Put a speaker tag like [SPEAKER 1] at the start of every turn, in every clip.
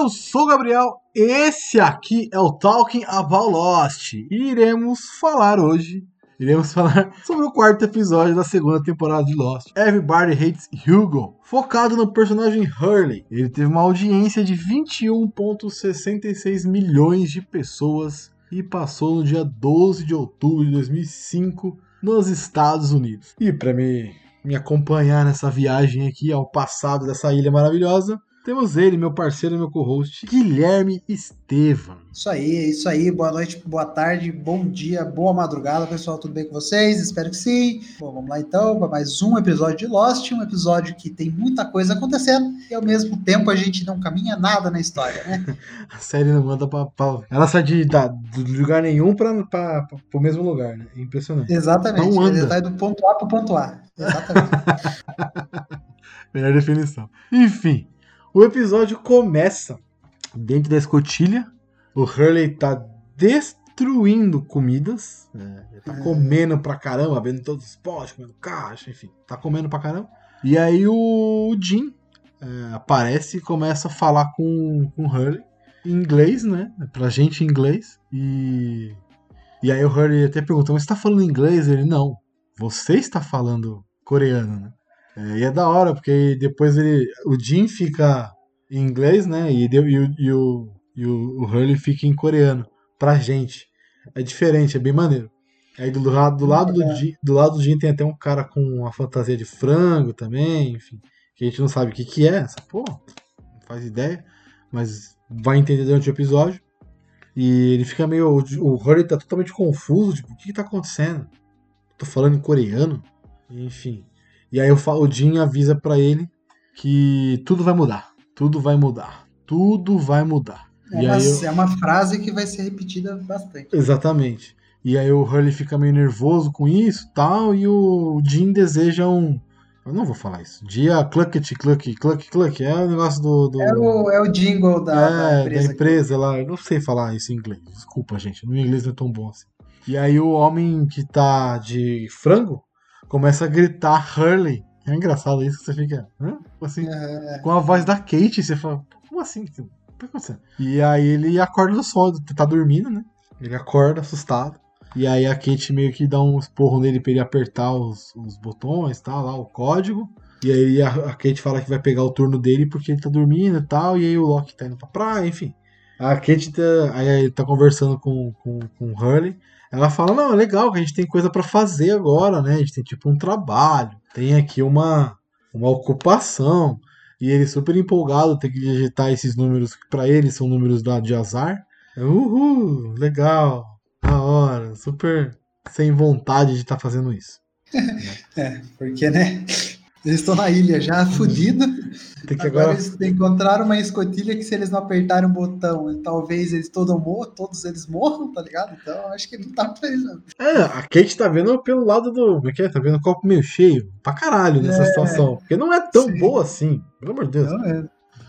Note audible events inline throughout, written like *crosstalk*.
[SPEAKER 1] Eu sou o Gabriel, esse aqui é o Talking About Lost e iremos falar hoje, iremos *laughs* falar sobre o quarto episódio da segunda temporada de Lost, Everybody Hates Hugo, focado no personagem Hurley. Ele teve uma audiência de 21,66 milhões de pessoas e passou no dia 12 de outubro de 2005 nos Estados Unidos. E para me, me acompanhar nessa viagem aqui ao passado dessa ilha maravilhosa, temos ele, meu parceiro, meu co-host, Guilherme Estevam.
[SPEAKER 2] Isso aí, isso aí. Boa noite, boa tarde, bom dia, boa madrugada, pessoal. Tudo bem com vocês? Espero que sim. Bom, vamos lá então para mais um episódio de Lost, um episódio que tem muita coisa acontecendo e ao mesmo tempo a gente não caminha nada na história, né? *laughs*
[SPEAKER 1] a série não manda pra. pra... Ela sai de, da, de lugar nenhum para pro mesmo lugar, né? É impressionante.
[SPEAKER 2] Exatamente.
[SPEAKER 1] Não anda.
[SPEAKER 2] Ele sai do ponto A pro ponto A. Exatamente. *laughs*
[SPEAKER 1] Melhor definição. Enfim. O episódio começa dentro da escotilha. O Hurley tá destruindo comidas. Né? Ele tá
[SPEAKER 2] É.
[SPEAKER 1] comendo pra caramba, vendo todos os potes, comendo caixa, enfim. Tá comendo pra caramba. E aí o Jim é, aparece e começa a falar com, com o Hurley. Em inglês, né? Pra gente em inglês. E, e aí o Hurley até pergunta, mas você tá falando inglês? Ele, não. Você está falando coreano, né? É, e é da hora, porque depois ele. O Jim fica em inglês, né? E, deu- e, o- e o, e o, Hurley fica em coreano. Pra gente. É diferente, é bem maneiro. Aí do lado, do lado do, Jim, do lado do tem até um cara com uma fantasia de frango também, enfim. Que a gente não sabe o que, que é. Essa porra, não faz ideia. Mas vai entender durante o episódio. E ele fica meio. O Hurley tá totalmente confuso, tipo, o que, que tá acontecendo? Tô falando em coreano? Enfim. E aí o, o Jim avisa pra ele que tudo vai mudar. Tudo vai mudar. Tudo vai mudar.
[SPEAKER 2] É
[SPEAKER 1] e
[SPEAKER 2] uma,
[SPEAKER 1] eu-
[SPEAKER 2] é uma frase que vai ser repetida bastante.
[SPEAKER 1] Exatamente. E aí o Hurley fica meio nervoso com isso tal, e o Jim deseja um. Eu não vou falar isso. Dia clucket, cluck, cluck, cluck. É o negócio do. do...
[SPEAKER 2] É o, é o jingle da, da
[SPEAKER 1] É,
[SPEAKER 2] empresa.
[SPEAKER 1] da empresa lá. Eu não sei falar isso em inglês. Desculpa, gente. Meu inglês não é tão bom assim. E aí o homem que tá de frango começa a gritar Hurley. É engraçado isso que você fica. Hã? Assim,
[SPEAKER 2] É,
[SPEAKER 1] com a voz da Kate, você fala, como assim? O que tá acontecendo? E aí ele acorda do sono, tá dormindo, né? Ele acorda assustado. E aí a Kate meio que dá um esporro nele pra ele apertar os, os botões, tá? Lá, o código. E aí a, a Kate fala que vai pegar o turno dele porque ele tá dormindo e tal. E aí o Loki tá indo pra praia, enfim. A Kate tá, aí tá conversando com, com, com o Hurley. Ela fala, não, é legal que a gente tem coisa pra fazer agora, né? A gente tem tipo um trabalho. Tem aqui uma, uma ocupação. E ele super empolgado, tem que digitar esses números que pra ele são números da, de azar. Uhul, legal, da hora, super sem vontade de estar fazendo isso. *laughs*
[SPEAKER 2] é, porque, né? Eles estão na ilha já fudido.
[SPEAKER 1] Tem que
[SPEAKER 2] Agora
[SPEAKER 1] agora.
[SPEAKER 2] eles encontraram uma escotilha que se eles não apertarem o botão, talvez eles todos morram, todos eles morram, tá ligado? Então acho que não tá não.
[SPEAKER 1] É, a Kate tá vendo pelo lado do. Como é que é? Tá vendo o copo meio cheio. Pra caralho nessa
[SPEAKER 2] É.
[SPEAKER 1] situação. Porque não é tão
[SPEAKER 2] Sim.
[SPEAKER 1] boa assim. Pelo amor de Deus.
[SPEAKER 2] Não é.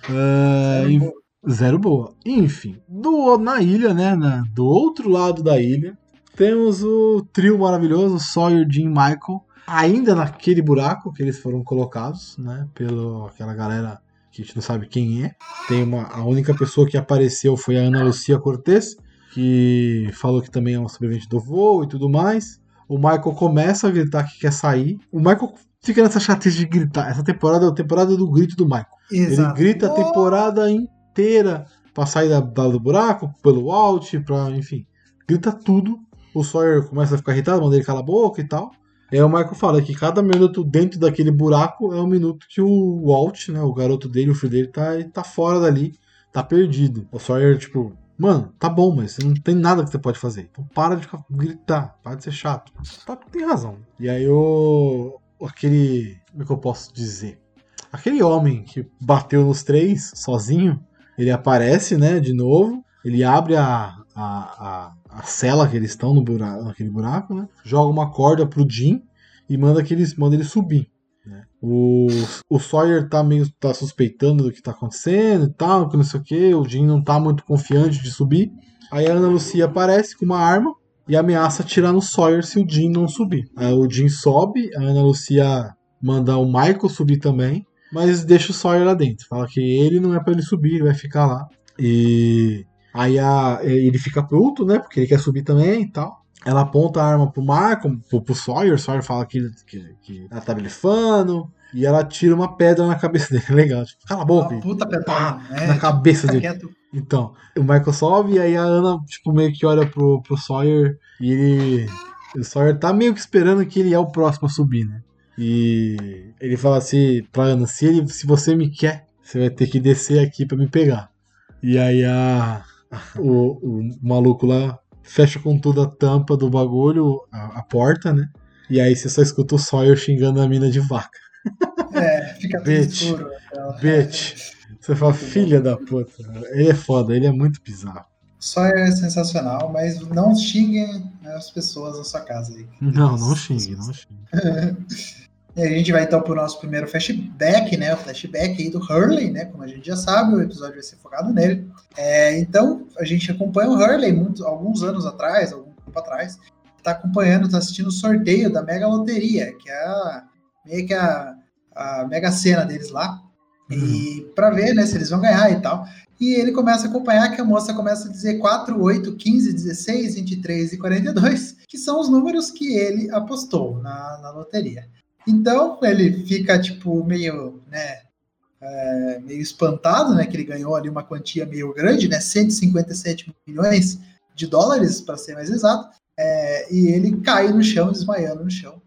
[SPEAKER 1] É,
[SPEAKER 2] Zero boa.
[SPEAKER 1] Zero boa. Enfim, do, na ilha, né? na- do outro lado da ilha, temos o trio maravilhoso, Sawyer, Jim e Michael, ainda naquele buraco que eles foram colocados, né? Pela aquela galera que a gente não sabe quem é. Tem uma, a única pessoa que apareceu foi a Ana Lucia Cortez, que falou que também é uma sobrevivente do voo e tudo mais. O Michael começa a gritar que quer sair. O Michael fica nessa chatez de gritar. Essa temporada é a temporada do grito do Michael.
[SPEAKER 2] Exato.
[SPEAKER 1] Ele grita a
[SPEAKER 2] Oh,
[SPEAKER 1] temporada inteira pra sair da, da- do buraco, pelo alt, pra, enfim. Grita tudo. O Sawyer começa a ficar irritado, manda ele calar a boca e tal. Aí o Michael fala que cada minuto dentro daquele buraco é um minuto que o Walt, né, o garoto dele, o filho dele, tá, tá fora dali, tá perdido. O Sawyer, tipo, mano, tá bom, mas não tem nada que você pode fazer. Então para de gritar, para de ser chato. Tá, tem razão. E aí o. aquele. Como é que eu posso dizer? aquele homem que bateu nos três sozinho, ele aparece, né, de novo. Ele abre a, a, a, a cela que eles estão no buraco, naquele buraco, né? Joga uma corda pro Jim e manda, que eles, manda ele subir. Né? O, o Sawyer tá meio tá suspeitando do que tá acontecendo e tal, que não sei o que. O Jim não tá muito confiante de subir. Aí a Ana Lucia aparece com uma arma e ameaça atirar no Sawyer se o Jim não subir. Aí o Jim sobe, a Ana Lucia manda o Michael subir também, mas deixa o Sawyer lá dentro. Fala que ele não é para ele subir, ele vai ficar lá. E aí a, ele fica puto, né? Porque ele quer subir também e tal. Ela aponta a arma pro Michael, pro, pro Sawyer, o Sawyer fala que, que, que ela tá blefando. E ela tira uma pedra na cabeça dele. *laughs* Legal. Tipo, cala a boca.
[SPEAKER 2] Uma puta pedra.
[SPEAKER 1] Pá,
[SPEAKER 2] É,
[SPEAKER 1] na cabeça dele.
[SPEAKER 2] quieto.
[SPEAKER 1] Então, o Michael sobe e aí a Ana, tipo, meio que olha pro, pro Sawyer e ele. O Sawyer tá meio que esperando que ele é o próximo a subir, né? E ele fala assim pra Ana, se, ele, se você me quer, você vai ter que descer aqui pra me pegar. E aí a. O, o maluco lá fecha com tudo a tampa do bagulho, a, a porta, né? E aí você só escuta o Sawyer xingando a mina de vaca.
[SPEAKER 2] É, fica tudo
[SPEAKER 1] Bitch.
[SPEAKER 2] escuro. Então,
[SPEAKER 1] Bitch. Você fala, filha da puta. Ele é foda, ele é muito bizarro.
[SPEAKER 2] Sawyer é sensacional, mas não xinguem as pessoas na sua casa aí.
[SPEAKER 1] Não, não xingue, não xingue. *laughs*
[SPEAKER 2] E a gente vai então pro nosso primeiro flashback, né? O flashback aí do Hurley, né? Como a gente já sabe, o episódio vai ser focado nele. É, então, a gente acompanha o Hurley alguns anos atrás, algum tempo atrás. Tá acompanhando, tá assistindo o sorteio da Mega Loteria, que é a, meio que a, a Mega Sena deles lá. E para ver, né, se eles vão ganhar e tal. E ele começa a acompanhar que a moça começa a dizer 4, 8, 15, 16, 23 e 42, que são os números que ele apostou na, na loteria. Então ele fica tipo meio, né, é, meio espantado, né, que ele ganhou ali uma quantia meio grande, né, 157 milhões de dólares para ser mais exato, é, e ele cai no chão, desmaiando no chão.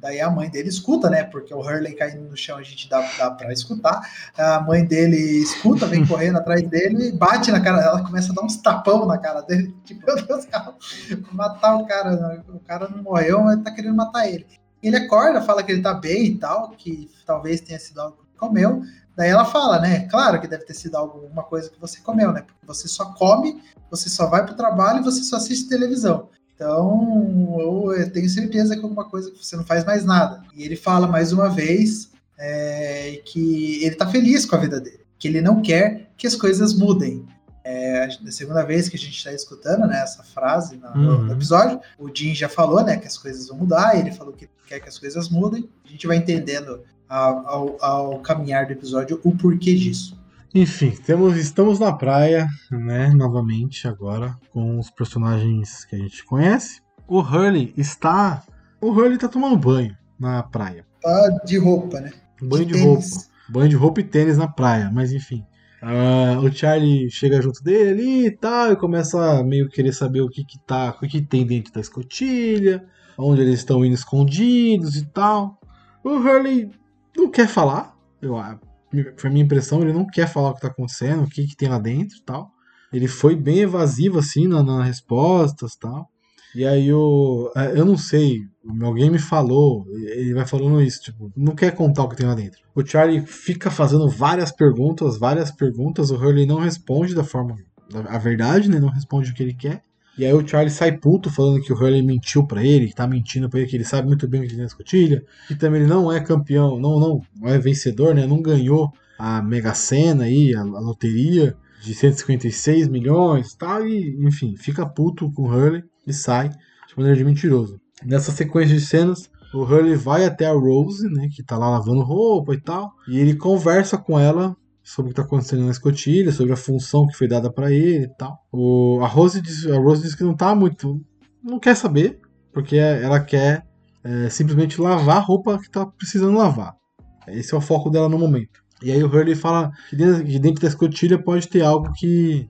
[SPEAKER 2] Daí a mãe dele escuta, né? Porque o Hurley caindo no chão a gente dá, dá pra escutar. A mãe dele escuta, vem *laughs* correndo atrás dele, bate na cara dela, começa a dar uns tapão na cara dele. *laughs* Tipo, meu Deus, cara, matar o cara. né? O cara não morreu, mas tá querendo matar ele. Ele acorda, fala que ele tá bem e tal, que talvez tenha sido algo que comeu. Daí ela fala, né? Claro que deve ter sido alguma coisa que você comeu, né? Porque você só come, você só vai pro trabalho e você só assiste televisão. Então, eu, tenho certeza que é alguma coisa que você não faz mais nada. E ele fala mais uma vez é, que ele tá feliz com a vida dele, que ele não quer que as coisas mudem. É a segunda vez que a gente está escutando né, essa frase no,
[SPEAKER 1] Uhum.
[SPEAKER 2] no episódio. O Jim já falou né, que as coisas vão mudar, ele falou que quer que as coisas mudem. A gente vai entendendo ao, ao- ao caminhar do episódio o porquê disso.
[SPEAKER 1] Enfim, temos, estamos na praia, né? Novamente agora, com os personagens que a gente conhece. O Hurley está. O Hurley tá tomando banho na praia.
[SPEAKER 2] Tá de roupa, né?
[SPEAKER 1] Banho de,
[SPEAKER 2] tênis.
[SPEAKER 1] roupa. Banho de roupa e tênis na praia, mas enfim. Ah, o Charlie chega junto dele ali e tal, e começa a meio querer saber o que que tá, o que, que tem dentro da escotilha, onde eles estão indo escondidos e tal. O Hurley não quer falar, eu, foi a minha impressão, ele não quer falar o que tá acontecendo, o que, que tem lá dentro e tal. Ele foi bem evasivo assim na, nas respostas e tal. E aí o. é, Eu não sei, alguém me falou, ele vai falando isso, tipo, não quer contar o que tem lá dentro. O Charlie fica fazendo várias perguntas, várias perguntas, o Hurley não responde da forma. A verdade, né? Não responde o que ele quer. E aí o Charlie sai puto falando que o Hurley mentiu pra ele, que tá mentindo pra ele, que ele sabe muito bem o que tem na escotilha, que também ele não é campeão, não, não, não é vencedor, né? Não ganhou a Mega Sena aí, a, a loteria de 156 milhões e tal, e enfim, fica puto com o Hurley e sai de maneira de mentiroso. Nessa sequência de cenas, o Hurley vai até a Rose, né, que tá lá lavando roupa e tal, e ele conversa com ela sobre o que tá acontecendo na escotilha, sobre a função que foi dada pra ele e tal. O, a, Rose diz, a Rose diz que não tá muito. não quer saber, porque ela quer é, simplesmente lavar a roupa que tá precisando lavar. Esse é o foco dela no momento. E aí o Hurley fala que dentro, que dentro da escotilha pode ter algo que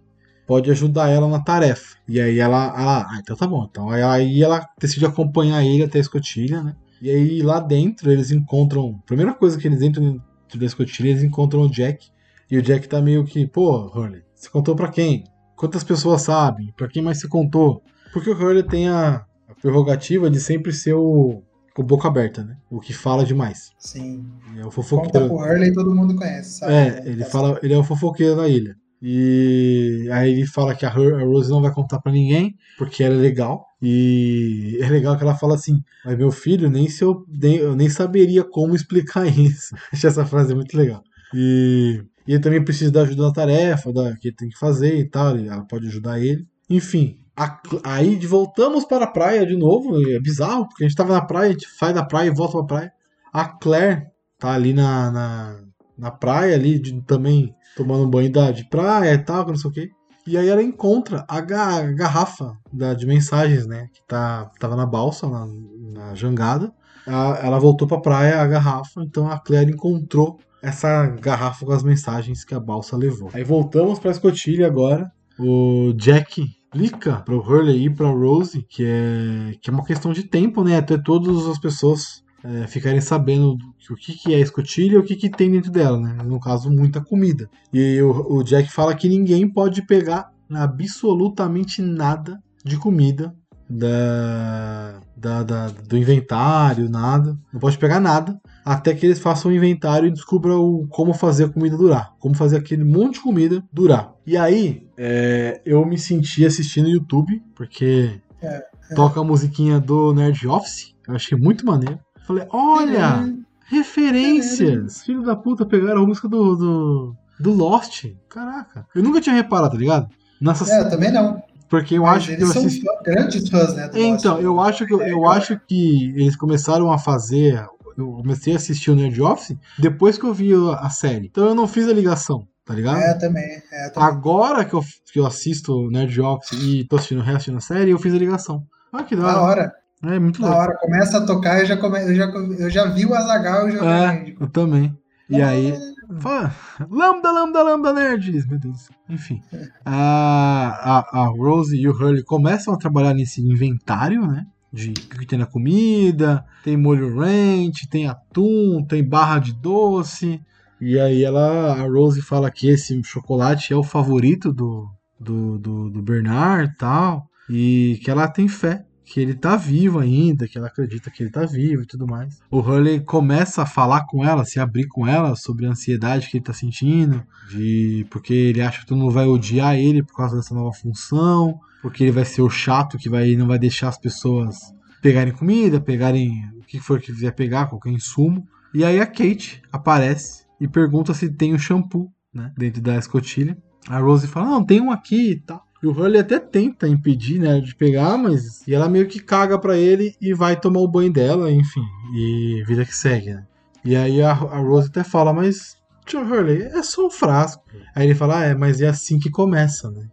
[SPEAKER 1] pode ajudar ela na tarefa. E aí ela, ela ah, então tá bom. Então aí, ela decide acompanhar ele até a escotilha, né? E aí lá dentro eles encontram, primeira coisa que eles entram dentro da escotilha, eles encontram o Jack. E o Jack tá meio que, pô, Hurley, você contou pra quem? Quantas pessoas sabem? Pra quem mais você contou? Porque o Hurley tem a, a prerrogativa de sempre ser o com boca aberta, né? O que fala demais.
[SPEAKER 2] Sim.
[SPEAKER 1] É o
[SPEAKER 2] Conta
[SPEAKER 1] fofoqueiro.
[SPEAKER 2] pro Hurley todo mundo conhece, sabe?
[SPEAKER 1] É, ele fala, ele é o fofoqueiro da ilha. E aí ele fala que a, Her- a Rose não vai contar pra ninguém, porque ela é legal. E é legal que ela fala assim, mas meu filho, nem se eu, nem, eu nem saberia como explicar *laughs* isso. *laughs* Achei essa frase muito legal. E, e ele também precisa da ajuda na tarefa, da, que ele tem que fazer e tal, ela pode ajudar ele. Enfim, a- aí voltamos para a praia de novo, é bizarro, porque a gente tava na praia, a gente sai da praia e volta pra praia. A Claire tá ali na, na, na praia, ali de- também tomando banho da, de praia e tal, não sei o quê. E aí ela encontra a, ga- a garrafa da, de mensagens, né? Que tá, tava na balsa, na, na jangada. A- ela voltou pra praia, a garrafa, então a Claire encontrou essa garrafa com as mensagens que a balsa levou. Aí voltamos pra escotilha agora. O Jack explica pro Hurley e pra Rose que é, que é uma questão de tempo, né? Até todas as pessoas é, ficarem sabendo do- o que, que é escotilha e o que, que tem dentro dela, né? No caso, muita comida. E o, o Jack fala que ninguém pode pegar absolutamente nada de comida da, da, da- do inventário, nada. Não pode pegar nada até que eles façam o inventário e descubram o- como fazer a comida durar. Como fazer aquele monte de comida durar. E aí, é, eu me senti assistindo YouTube, porque
[SPEAKER 2] É,
[SPEAKER 1] toca a musiquinha do Nerd Office. Eu achei muito maneiro. Falei, olha, referências! Filho da puta, pegaram a música do, do, do Lost. Caraca. Eu nunca tinha reparado, tá ligado? Nessa,
[SPEAKER 2] É, eu também não.
[SPEAKER 1] porque eu
[SPEAKER 2] Mas
[SPEAKER 1] acho que
[SPEAKER 2] eles são
[SPEAKER 1] assisti.
[SPEAKER 2] grandes fãs, né?
[SPEAKER 1] Então,
[SPEAKER 2] Lost.
[SPEAKER 1] eu acho que eu,
[SPEAKER 2] É,
[SPEAKER 1] acho que eles começaram a fazer. Eu comecei a assistir o Nerd Office depois que eu vi a série. Então eu não fiz a ligação, tá ligado?
[SPEAKER 2] É, também. É, também.
[SPEAKER 1] Agora que eu, que eu assisto o Nerd Office e tô assistindo, reassistindo a série, eu fiz a ligação. Ah, que da hora. É muito
[SPEAKER 2] Na
[SPEAKER 1] louco.
[SPEAKER 2] hora. Começa a tocar, eu já, come... eu já, eu já vi o Azagal e Jovem
[SPEAKER 1] É, eu também. E aí. Fala, lambda, lambda, lambda, nerds! Meu Deus. Enfim. A, a, a Rose e o Hurley começam a trabalhar nesse inventário, né? De o que tem na comida, tem molho ranch, tem atum, tem barra de doce. E aí ela, a Rose fala que esse chocolate é o favorito do, do, do, do Bernard e tal. E que ela tem fé que ele tá vivo ainda, que ela acredita que ele tá vivo e tudo mais. O Hurley começa a falar com ela, se abrir com ela sobre a ansiedade que ele tá sentindo, de porque ele acha que todo mundo vai odiar ele por causa dessa nova função, porque ele vai ser o chato que vai não vai deixar as pessoas pegarem comida, pegarem o que for que quiser pegar, qualquer insumo. E aí a Kate aparece e pergunta se tem o shampoo, né, dentro da escotilha. A Rose fala: "Não, tem um aqui e tal". E o Hurley até tenta impedir, né, de pegar, mas e ela meio que caga pra ele e vai tomar o banho dela, enfim, e vida que segue, né? E aí a, a Rose até fala, mas tio Hurley, é só um frasco. Aí ele fala, ah, é, mas é assim que começa, né?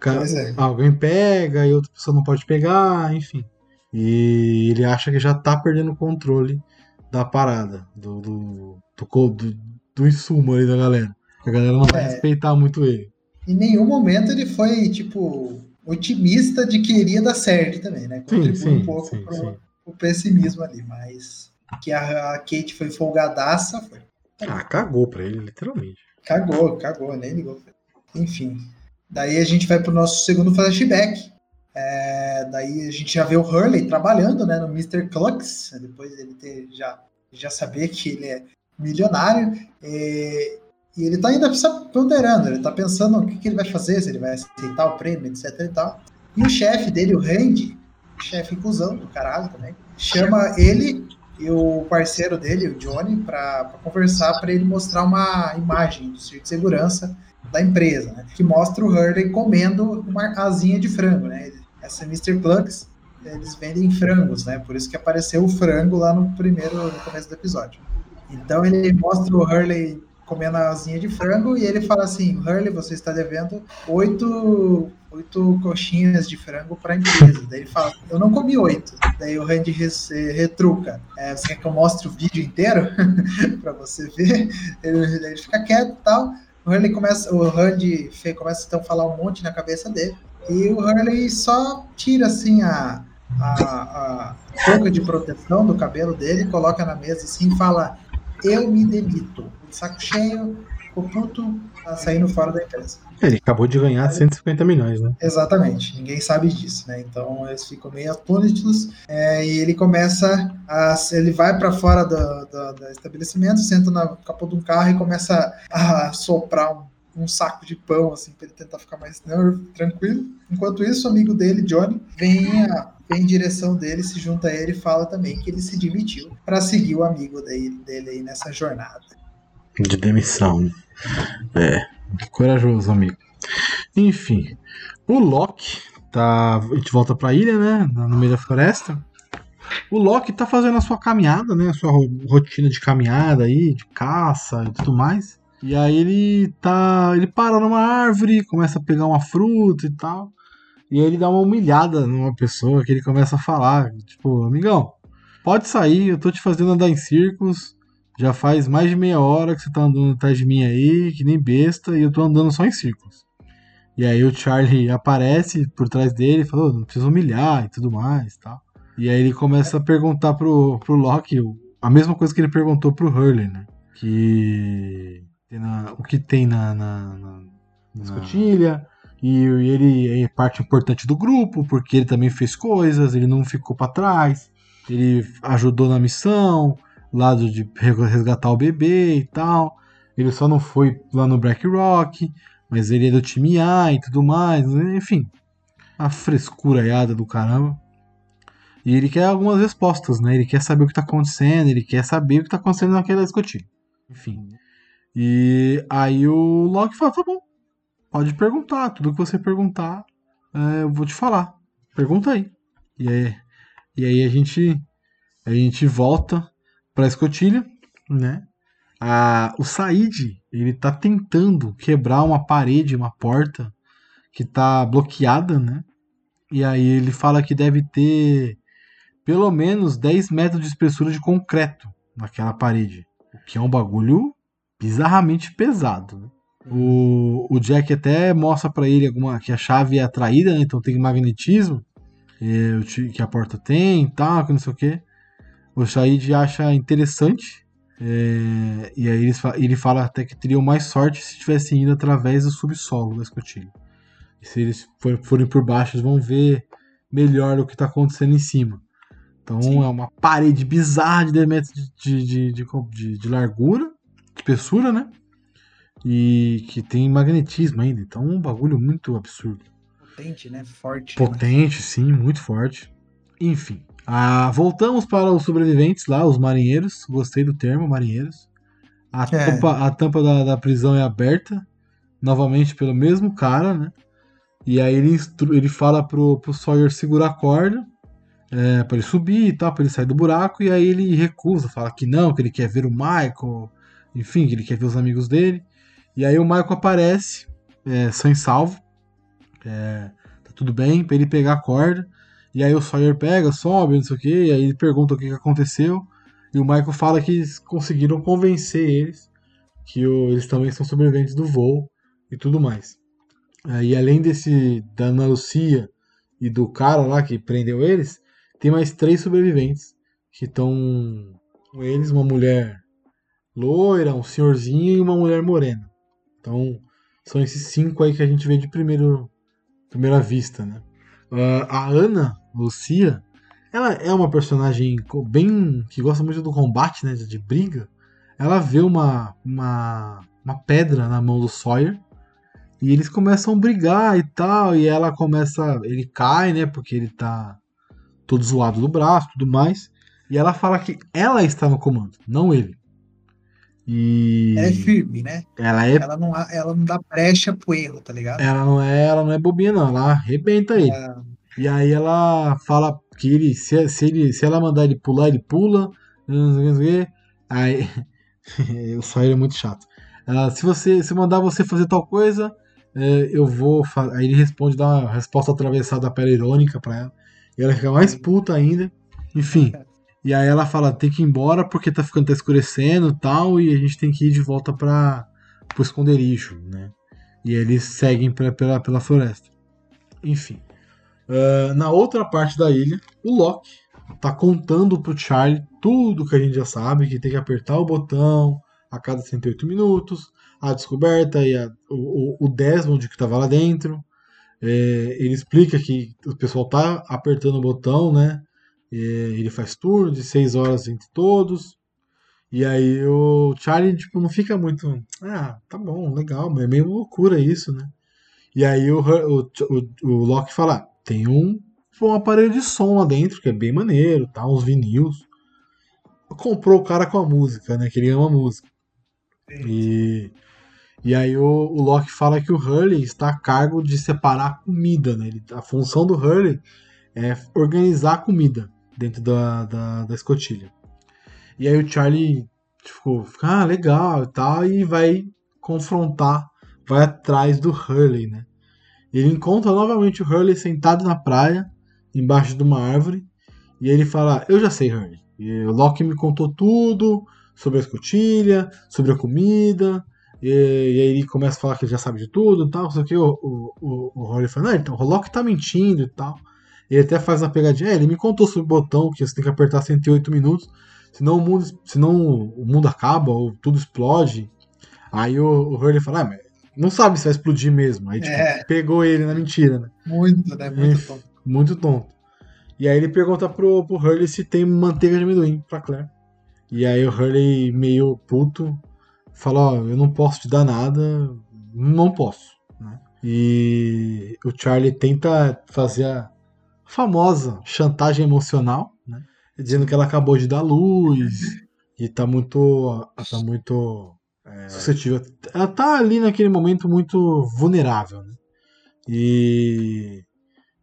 [SPEAKER 2] Pois é.
[SPEAKER 1] Alguém pega e outra pessoa não pode pegar, enfim. E ele acha que já tá perdendo o controle da parada, do, do, do, do, do insumo ali da galera. A galera não vai
[SPEAKER 2] É.
[SPEAKER 1] respeitar muito ele.
[SPEAKER 2] Em nenhum momento ele foi, tipo, otimista de que iria dar certo também, né?
[SPEAKER 1] Sim,
[SPEAKER 2] Contribui
[SPEAKER 1] sim,
[SPEAKER 2] um pouco
[SPEAKER 1] sim,
[SPEAKER 2] pro,
[SPEAKER 1] sim.
[SPEAKER 2] pro pessimismo ali, mas que a, a Kate foi folgadaça, foi.
[SPEAKER 1] Ah, cagou pra ele, literalmente.
[SPEAKER 2] Cagou, cagou, nem ligou. Enfim. Daí a gente vai pro nosso segundo flashback. É, daí a gente já vê o Hurley trabalhando né, no Mr. Clux, depois dele ter já, já saber que ele é milionário. E, e ele tá ainda sa- ponderando, ele tá pensando o que, que ele vai fazer, se ele vai aceitar o prêmio, etc e tal. E o chefe dele, o Randy, chefe cuzão do caralho também, chama ele e o parceiro dele, o Johnny, para conversar, para ele mostrar uma imagem do circo de segurança da empresa, né? Que mostra o Hurley comendo uma asinha de frango, né? Essa Mr. Clucks, eles vendem frangos, né? Por isso que apareceu o frango lá no primeiro, no começo do episódio. Então ele mostra o Hurley comendo a asinha de frango e ele fala assim, Hurley, você está devendo oito, oito coxinhas de frango para a empresa. Daí ele fala, eu não comi oito. Daí o Randy eh, retruca, "É, você quer que eu mostre o vídeo inteiro *laughs* para você ver? Ele, ele fica quieto e tal. O Hurley começa, o Randy começa então a falar um monte na cabeça dele. E o Hurley só tira assim a, a, a touca de proteção do cabelo dele, coloca na mesa assim e fala: Eu me demito. Saco cheio, ficou puto, tá saindo fora da empresa.
[SPEAKER 1] Ele acabou de ganhar 150 milhões, né?
[SPEAKER 2] Exatamente, ninguém sabe disso, né? Então eles ficam meio atônitos é, e ele começa a. Ele vai para fora do, do, do, estabelecimento, senta na capô de um carro e começa a soprar um, um saco de pão, assim, para ele tentar ficar mais tranquilo. Enquanto isso, o amigo dele, Johnny, vem, a, vem em direção dele, se junta a ele e fala também que ele se demitiu para seguir o amigo dele, dele aí nessa jornada.
[SPEAKER 1] De demissão. É, corajoso, amigo. Enfim, o Loki tá. A gente volta pra ilha, né? No meio da floresta. O Loki tá fazendo a sua caminhada, né? A sua rotina de caminhada aí, de caça e tudo mais. E aí ele tá. Ele para numa árvore, começa a pegar uma fruta e tal. E aí ele dá uma humilhada numa pessoa que ele começa a falar, tipo, amigão, pode sair, eu tô te fazendo andar em círculos. Já faz mais de meia hora que você tá andando atrás de mim aí, que nem besta, e eu tô andando só em círculos. E aí o Charlie aparece por trás dele e falou, não precisa humilhar e tudo mais tal. E aí ele começa a perguntar pro, pro Loki a mesma coisa que ele perguntou pro Hurley, né? Que na, o que tem na, na, na, na escotilha. E ele é parte importante do grupo, porque ele também fez coisas, ele não ficou para trás, ele ajudou na missão, lado de resgatar o bebê e tal. Ele só não foi lá no Black Rock, mas ele é do time A e tudo mais. Enfim, a frescuraiada do caramba. E ele quer algumas respostas, né? Ele quer saber o que tá acontecendo, ele quer saber o que tá acontecendo naquela escotilha. Enfim. E aí o Loki fala: tá bom, pode perguntar, tudo que você perguntar, é, eu vou te falar. Pergunta aí. E aí, e aí a gente a gente volta para a escotilha, né? A, o Said ele tá tentando quebrar uma parede, uma porta que tá bloqueada, né? E aí ele fala que deve ter pelo menos 10 metros de espessura de concreto naquela parede, o que é um bagulho bizarramente pesado. Né? O, o Jack até mostra para ele alguma que a chave é atraída, né? então tem magnetismo é, que a porta tem, tal, que não sei o que. O Said acha interessante. É, e aí ele, ele fala até que teriam mais sorte se tivessem ido através do subsolo da escotilha. E se eles for, forem por baixo, eles vão ver melhor o que está acontecendo em cima. Então Sim. é uma parede bizarra de 10 metros de, de, de, de, de largura, de espessura, né? E que tem magnetismo ainda. Então é um bagulho muito absurdo.
[SPEAKER 2] Potente, né? Forte.
[SPEAKER 1] Potente, né? sim, muito forte. Enfim. Ah, voltamos para os sobreviventes lá, os marinheiros. Gostei do termo, marinheiros. A é. tampa, a tampa da, da, prisão é aberta, novamente pelo mesmo cara, né? E aí ele, ele fala pro, pro Sawyer segurar a corda é, para ele subir e tal, para ele sair do buraco. E aí ele recusa, fala que não, que ele quer ver o Michael, enfim, que ele quer ver os amigos dele. E aí o Michael aparece, é, sem salvo, é, tá tudo bem, para ele pegar a corda. E aí o Sawyer pega, sobe, não sei o que, e aí ele pergunta o que, aconteceu. E o Michael fala que conseguiram convencer eles que o, eles também são sobreviventes do voo e tudo mais. E além desse da Ana Lucia e do cara lá que prendeu eles, tem mais três sobreviventes que estão com eles, uma mulher loira, um senhorzinho e uma mulher morena. Então são esses cinco aí que a gente vê de primeiro, primeira vista, né? Uh, a Ana Lucia, ela é uma personagem bem que gosta muito do combate, né, de briga. Ela vê uma, uma, uma pedra na mão do Sawyer e eles começam a brigar e tal, e ela começa, ele cai, né, porque ele tá todo zoado do braço, tudo mais. E ela fala que ela está no comando, não ele.
[SPEAKER 2] E ela é firme, né?
[SPEAKER 1] Ela é
[SPEAKER 2] ela não ela não dá brecha pro erro, tá ligado?
[SPEAKER 1] Ela não é, ela não é bobinha não, ela arrebenta ele. E aí ela fala que ele se, se, ele, se ela mandar ele pular, ele pula. Aí *laughs* o Sawyer é muito chato. Ela, se você se mandar você fazer tal coisa, é, eu vou. Aí ele responde, dá uma resposta atravessada pela irônica pra ela. E ela fica mais puta ainda. Enfim. *laughs* E aí ela fala, tem que ir embora porque tá ficando tá escurecendo e tal, e a gente tem que ir de volta para pro esconderijo, né? E eles seguem pra, pela, pela floresta. Enfim. Uh, na outra parte da ilha, o Loki tá contando pro Charlie tudo que a gente já sabe, que tem que apertar o botão a cada 108 minutos, a descoberta e a, o, o Desmond que estava lá dentro. É, ele explica que o pessoal tá apertando o botão, né? É, ele faz turno de 6 horas entre todos. E aí o Charlie, tipo, não fica muito. Ah, tá bom, legal, mas é meio loucura isso, né? E aí o, o, o, o Loki fala: ah, tem um, um aparelho de som lá dentro, que é bem maneiro, tá? Uns vinis. Comprou o cara com a música, né? Que ele ama música. E, e aí o, o Loki fala que o Hurley está a cargo de separar a comida, né? Ele, a função do Hurley é organizar a comida dentro da, da, da escotilha. E aí o Charlie ficou, ah, legal e tal, e vai confrontar, vai atrás do Hurley, né? Ele encontra novamente o Hurley sentado na praia, embaixo de uma árvore, e ele fala, eu já sei, Hurley. E o Loki me contou tudo sobre a escotilha, sobre a comida, e, e, aí ele começa a falar que ele já sabe de tudo e tal, só que o, o, o, o Hurley fala, não, então o Loki tá mentindo e tal. Ele até faz uma pegadinha, é, ele me contou sobre o botão que você tem que apertar 108 minutos, senão o mundo, senão o mundo acaba ou tudo explode. Aí o, o Hurley fala, ah, mas não sabe se vai explodir mesmo. Aí tipo, é. pegou ele na mentira, né?
[SPEAKER 2] Muito, né? Muito tonto.
[SPEAKER 1] Muito tonto. E aí ele pergunta pro, pro Hurley se tem manteiga de amendoim pra Claire. E aí o Hurley, meio puto, fala, ó, oh, eu não posso te dar nada, não posso. Né? E o Charlie tenta fazer a famosa chantagem emocional, né? dizendo que ela acabou de dar luz e tá muito, tá muito é, suscetível. Ela tá ali naquele momento muito vulnerável, né? E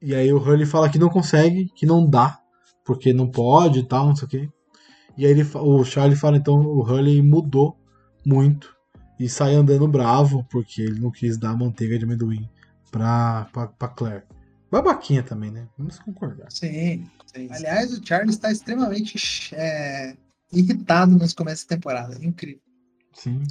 [SPEAKER 1] e aí o Hurley fala que não consegue, que não dá, porque não pode e tal, não sei o quê. E aí ele, o Charlie fala então o Hurley mudou muito e sai andando bravo porque ele não quis dar manteiga de amendoim pra, pra, pra Claire. Babaquinha também, né? Vamos concordar.
[SPEAKER 2] Sim, sim. Aliás, o Charles está extremamente é, irritado nesse começo da temporada. Incrível.
[SPEAKER 1] Sim.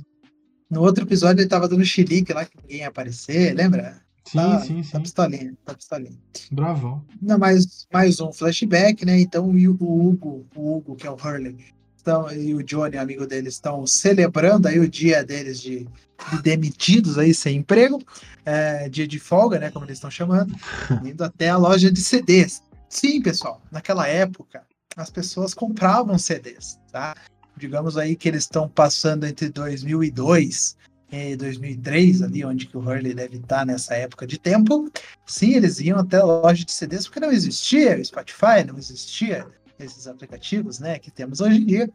[SPEAKER 2] No outro episódio ele tava dando xilique lá que ninguém ia aparecer, lembra?
[SPEAKER 1] Sim, tá, sim, sim.
[SPEAKER 2] Tá pistolinha, tá pistolinha.
[SPEAKER 1] Bravão.
[SPEAKER 2] Não, mais, mais um flashback, né? Então o Hugo, o Hugo, que é o Hurley, estão, e o Johnny, amigo deles, estão celebrando aí o dia deles de, de demitidos aí sem emprego, é, dia de folga, né? Como eles estão chamando, *laughs* indo até a loja de CDs. Sim, pessoal, naquela época as pessoas compravam CDs, tá? Digamos aí que eles estão passando entre 2002 e 2003, ali onde que o Hurley deve estar nessa época de tempo. Sim, eles iam até a loja de CDs porque não existia o Spotify, não existia esses aplicativos, né, que temos hoje em dia.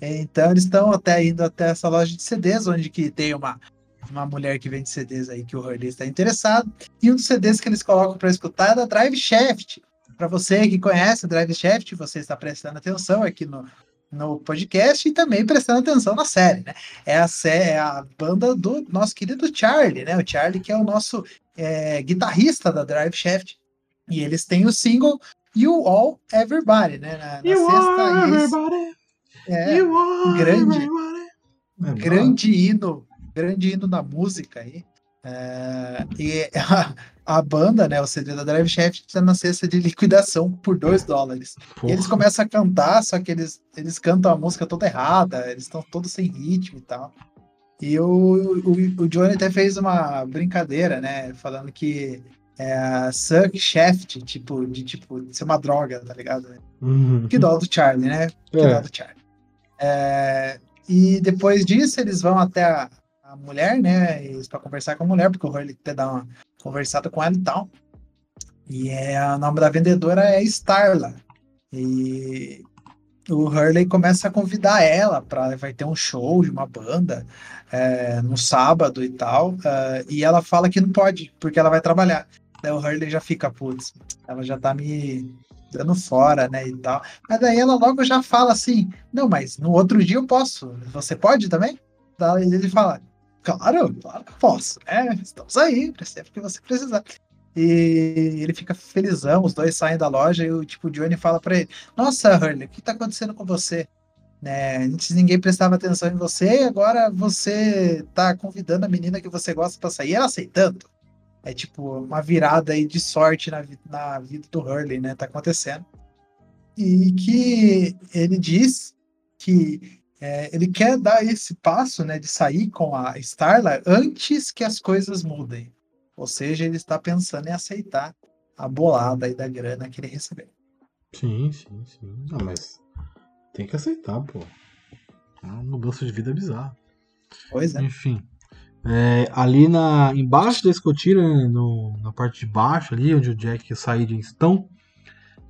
[SPEAKER 2] Então eles estão até indo até essa loja de CDs, onde que tem uma uma mulher que vende CDs aí que o Hurley está interessado. E um dos CDs que eles colocam para escutar é da Drive Shaft. Para você que conhece a Drive Shaft, você está prestando atenção aqui no, no podcast e também prestando atenção na série, né? É a, é a banda do nosso querido Charlie, né? O Charlie que é o nosso é, guitarrista da Drive Shaft. E eles têm o single You All Everybody, né? Na, na
[SPEAKER 1] you sexta, all everybody.
[SPEAKER 2] É, you all grande, everybody. É grande hino, grande hino da música aí. É, e a, *laughs* a, banda, né, o CD da Drive Shaft, está na cesta de liquidação por 2 dólares. E eles começam a cantar, só que eles, eles cantam a música toda errada, eles estão todos sem ritmo e tal. E o, o, o Johnny até fez uma brincadeira, né, falando que é a Suck Shaft, tipo, de tipo, de ser uma droga, tá ligado?
[SPEAKER 1] Uhum.
[SPEAKER 2] Que dó do Charlie, né? Que é. dó do Charlie. É, e depois disso, eles vão até a, a mulher, né? para conversar com a mulher, porque o Hurley quer dar uma conversada com ela e tal. E é, o nome da vendedora é Starla. E o Hurley começa a convidar ela para vai ter um show de uma banda é, no sábado e tal. Uh, e ela fala que não pode, porque ela vai trabalhar. Daí o Hurley já fica, putz, ela já tá me dando fora, né, e tal. Mas daí ela logo já fala assim, não, mas no outro dia eu posso. Você pode também? Daí ele fala, Claro, claro que posso. É, estamos aí, sempre que você precisar. E ele fica felizão, os dois saem da loja e o tipo, Johnny fala para ele: Nossa, Hurley, o que tá acontecendo com você? Né, antes ninguém prestava atenção em você e agora você tá convidando a menina que você gosta para sair e ela aceitando. É tipo uma virada aí de sorte na, na vida do Hurley, né? Tá acontecendo. E que ele diz que é, ele quer dar esse passo, né, de sair com a Starla antes que as coisas mudem. Ou seja, ele está pensando em aceitar a bolada aí da grana que ele recebeu.
[SPEAKER 1] Sim, sim, sim. Ah, mas tem que aceitar, pô. É uma mudança de vida bizarra.
[SPEAKER 2] Pois é.
[SPEAKER 1] Enfim. É, ali na, embaixo da escotilha, né, no, na parte de baixo, ali onde o Jack e o Said estão,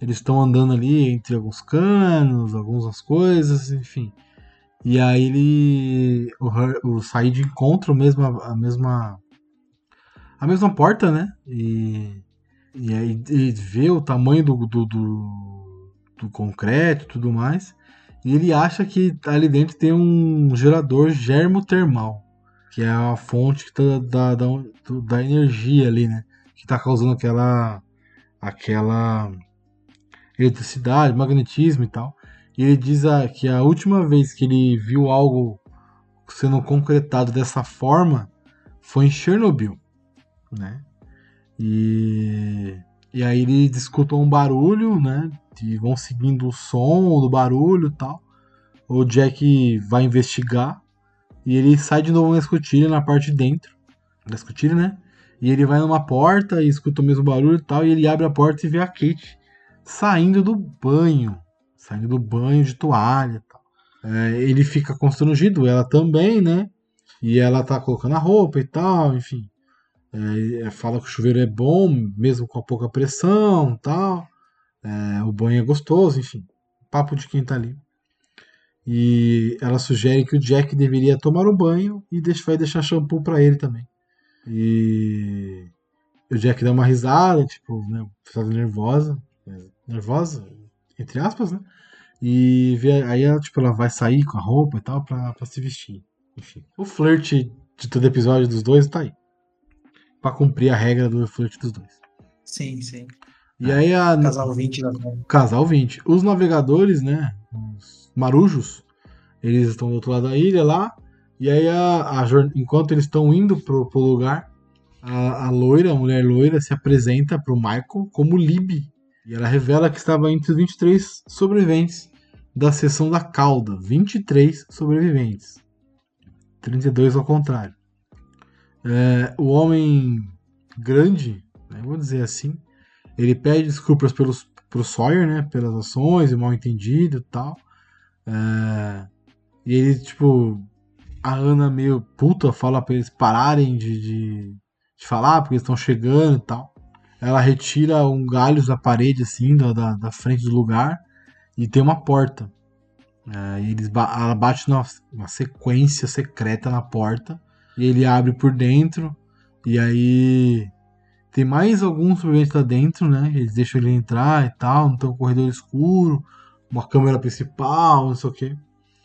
[SPEAKER 1] eles estão andando ali entre alguns canos, algumas coisas, enfim. E aí ele. O, o Said encontra o mesmo, a mesma. A mesma porta, né? E, e aí vê o tamanho do, do, do, do concreto e tudo mais. E ele acha que ali dentro tem um gerador germotermal, que é a fonte tá, da, da, da energia ali, né? Que está causando aquela, aquela eletricidade, magnetismo e tal. Ele diz a, que a última vez que ele viu algo sendo concretado dessa forma foi em Chernobyl, né? E, e aí eles escutam um barulho, né? E vão seguindo o som do barulho e tal. O Jack vai investigar e ele sai de novo na escotilha, na parte de dentro da escotilha, né? E ele vai numa porta e escuta o mesmo barulho e tal. E ele abre a porta e vê a Kate saindo do banho saindo do banho de toalha e tal. É, ele fica constrangido, ela também, né? E ela tá colocando a roupa e tal, enfim. É, é fala que o chuveiro é bom, mesmo com a pouca pressão tal. É, o banho é gostoso, enfim. Papo de quem tá ali. E ela sugere que o Jack deveria tomar o banho e vai deixar shampoo para ele também. E o Jack dá uma risada, tipo, né, tá nervosa. Nervosa? Entre aspas, né? E vê, aí ela, tipo, ela vai sair com a roupa e tal pra, pra se vestir. Enfim. O flerte de todo episódio dos dois tá aí. Pra cumprir a regra do flerte dos dois.
[SPEAKER 2] Sim, sim.
[SPEAKER 1] E aí a.
[SPEAKER 2] Casal 20 da
[SPEAKER 1] Casal 20. Os navegadores, né? Os marujos, eles estão do outro lado da ilha lá. E aí, a, a enquanto eles estão indo pro, pro lugar, a, a, loira, a mulher loira, se apresenta pro Michael como Lib. E ela revela que estava entre os 23 sobreviventes da seção da cauda, 23 sobreviventes. 32 ao contrário. É, o homem grande, né, vou dizer assim, ele pede desculpas pelos, pro Sawyer, né, pelas ações mal entendido e tal. É, e ele, tipo, a Ana meio puta fala pra eles pararem de, de, de falar, porque eles estão chegando e tal. Ela retira um galho da parede, assim, da, da, da frente do lugar e tem uma porta. É, eles ela bate numa, sequência secreta na porta e ele abre por dentro e aí tem mais alguns sobreviventes lá dentro, né? Eles deixam ele entrar e tal, tem um corredor escuro, uma câmera principal, não sei o que.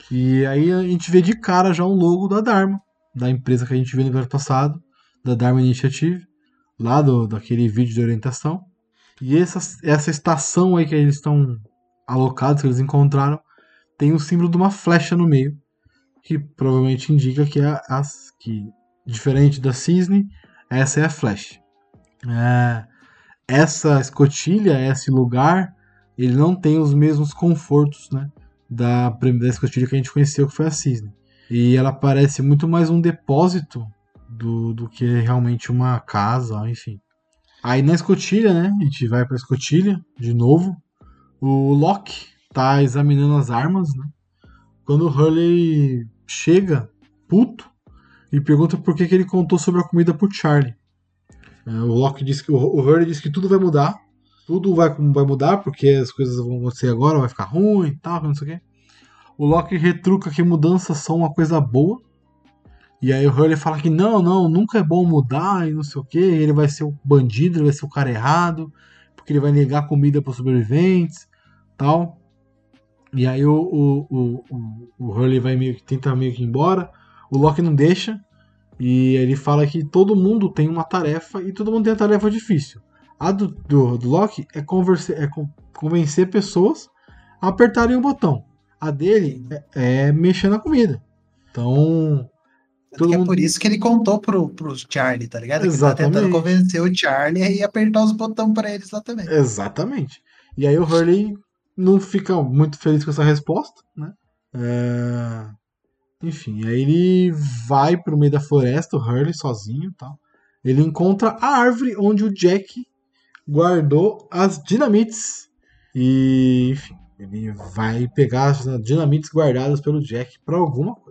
[SPEAKER 1] E aí a gente vê de cara já o logo da Dharma, da empresa que a gente viu no verão passado, da Dharma Initiative, lá do, daquele vídeo de orientação. E essa, essa estação aí que eles estão alocados, que eles encontraram, tem o símbolo de uma flecha no meio, que provavelmente indica que, é as, que diferente da cisne, essa é a flecha. É, essa escotilha, esse lugar, ele não tem os mesmos confortos né, da, da escotilha que a gente conheceu, que foi a cisne. E ela parece muito mais um depósito do, do que realmente uma casa, enfim. Aí na escotilha, né? A gente vai pra escotilha de novo. O Loki tá examinando as armas, né? Quando o Hurley chega, puto, e pergunta por que, que ele contou sobre a comida pro Charlie. É, o Loki diz que o, o Hurley diz que tudo vai mudar. Tudo vai, vai mudar porque as coisas vão acontecer agora, vai ficar ruim e tal, não sei o quê. O Loki retruca que mudanças são uma coisa boa e aí o Hurley fala que não, não, nunca é bom mudar e não sei o que. Ele vai ser o bandido, ele vai ser o cara errado, porque ele vai negar comida para os sobreviventes, tal. E aí o, o, o, o, Hurley vai meio que tenta meio que ir embora. O Loki não deixa. E ele fala que todo mundo tem uma tarefa e todo mundo tem uma tarefa difícil. A do, do, do Loki é, converse, é convencer pessoas a apertarem o botão. A dele é, é mexer na comida. Então,
[SPEAKER 2] Todo é mundo... por isso que ele contou pro, pro Charlie, tá ligado?
[SPEAKER 1] Exatamente.
[SPEAKER 2] Que tá tentando convencer o Charlie e apertar os botões para eles lá também.
[SPEAKER 1] Exatamente. E aí o Hurley não fica muito feliz com essa resposta, né? É... Enfim, aí ele vai pro meio da floresta, o Hurley sozinho e tal. Ele encontra a árvore onde o Jack guardou as dinamites. E, enfim, ele vai pegar as dinamites guardadas pelo Jack para alguma coisa.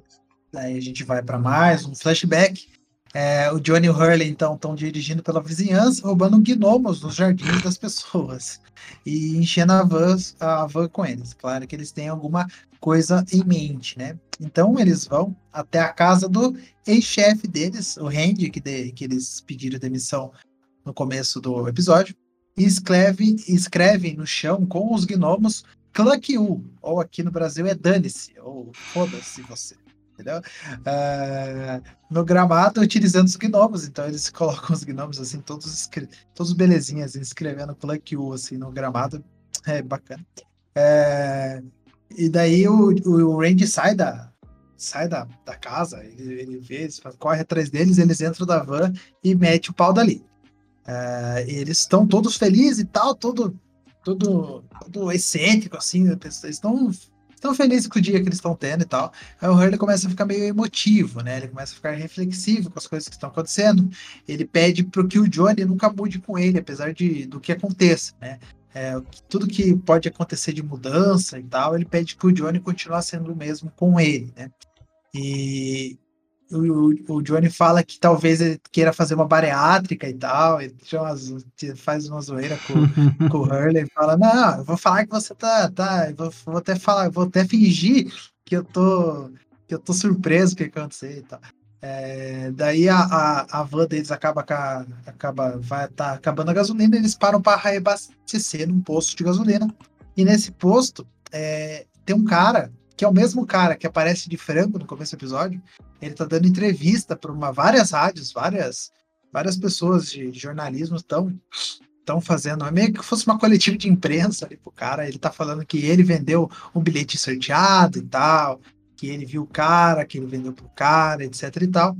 [SPEAKER 2] Daí a gente vai para mais um flashback. É, o Johnny e o Hurley, então, estão dirigindo pela vizinhança, roubando gnomos nos jardins das pessoas e enchendo a van, a van com eles. Claro que eles têm alguma coisa em mente, né? Então eles vão até a casa do ex-chefe deles, o Randy, que, de, que eles pediram demissão no começo do episódio, e escreve, escreve no chão com os gnomos Cluck U, ou aqui no Brasil é dane-se, ou foda-se você entendeu? Uh, no gramado utilizando os gnomos, então eles *laughs* colocam os gnomos assim, todos, todos belezinhas, escrevendo Pluck U assim no gramado, é bacana. É, e daí o, o Randy sai da sai da, da casa, ele, ele vê, eles corre atrás deles, eles entram da van e mete o pau dali. É, eles estão todos felizes e tal, todo, todo, todo excêntrico, assim, eles estão estão felizes com o dia que eles estão tendo e tal. Aí o Hurley começa a ficar meio emotivo, né? Ele começa a ficar reflexivo com as coisas que estão acontecendo. Ele pede para que o Johnny nunca mude com ele, apesar de, do que aconteça, né? É, tudo que pode acontecer de mudança e tal, ele pede que o Johnny continue sendo o mesmo com ele, né? E o, o, Johnny fala que talvez ele queira fazer uma bariátrica e tal, ele umas, faz uma zoeira com, *laughs* com o Hurley e fala, não, eu vou falar que você tá, tá vou, vou, até falar, vou até fingir que eu tô que eu tô surpreso com o que aconteceu e tal. É, daí a, a, a van deles acaba, acaba vai tá acabando a gasolina, eles param para reabastecer num posto de gasolina. E nesse posto é, tem um cara que é o mesmo cara que aparece de frango no começo do episódio, ele tá dando entrevista para uma várias rádios, várias várias pessoas de jornalismo estão estão fazendo, é meio que fosse uma coletiva de imprensa ali pro cara, ele tá falando que ele vendeu um bilhete sorteado e tal, que ele viu o cara, que ele vendeu pro cara, etc e tal.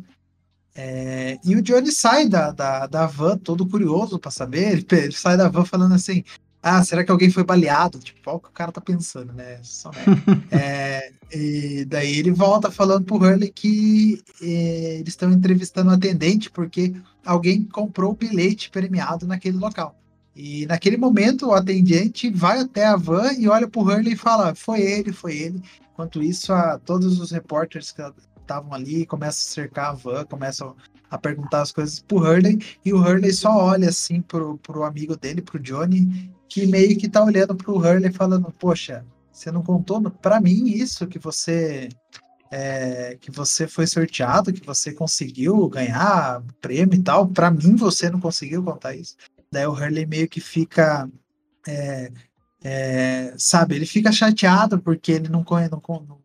[SPEAKER 2] É, e o Johnny sai da, da, da van todo curioso para saber, ele, ele, sai da van falando assim, ah, será que alguém foi baleado? Tipo, qual que o cara tá pensando, né? Só *laughs* é, e daí ele volta falando pro Hurley que é, eles estão entrevistando um atendente porque alguém comprou o bilhete premiado naquele local. E naquele momento o atendente vai até a van e olha pro Hurley e fala: foi ele, foi ele. Enquanto isso, a, todos os repórteres que estavam ali começam a cercar a van, começam a perguntar as coisas pro Hurley, e o Hurley só olha assim pro, pro amigo dele, pro Johnny, que meio que tá olhando pro Hurley falando, poxa, você não contou para mim isso que você é, que você foi sorteado, que você conseguiu ganhar prêmio e tal. Para mim você não conseguiu contar isso. Daí o Hurley meio que fica é, é, sabe, ele fica chateado porque ele não, não,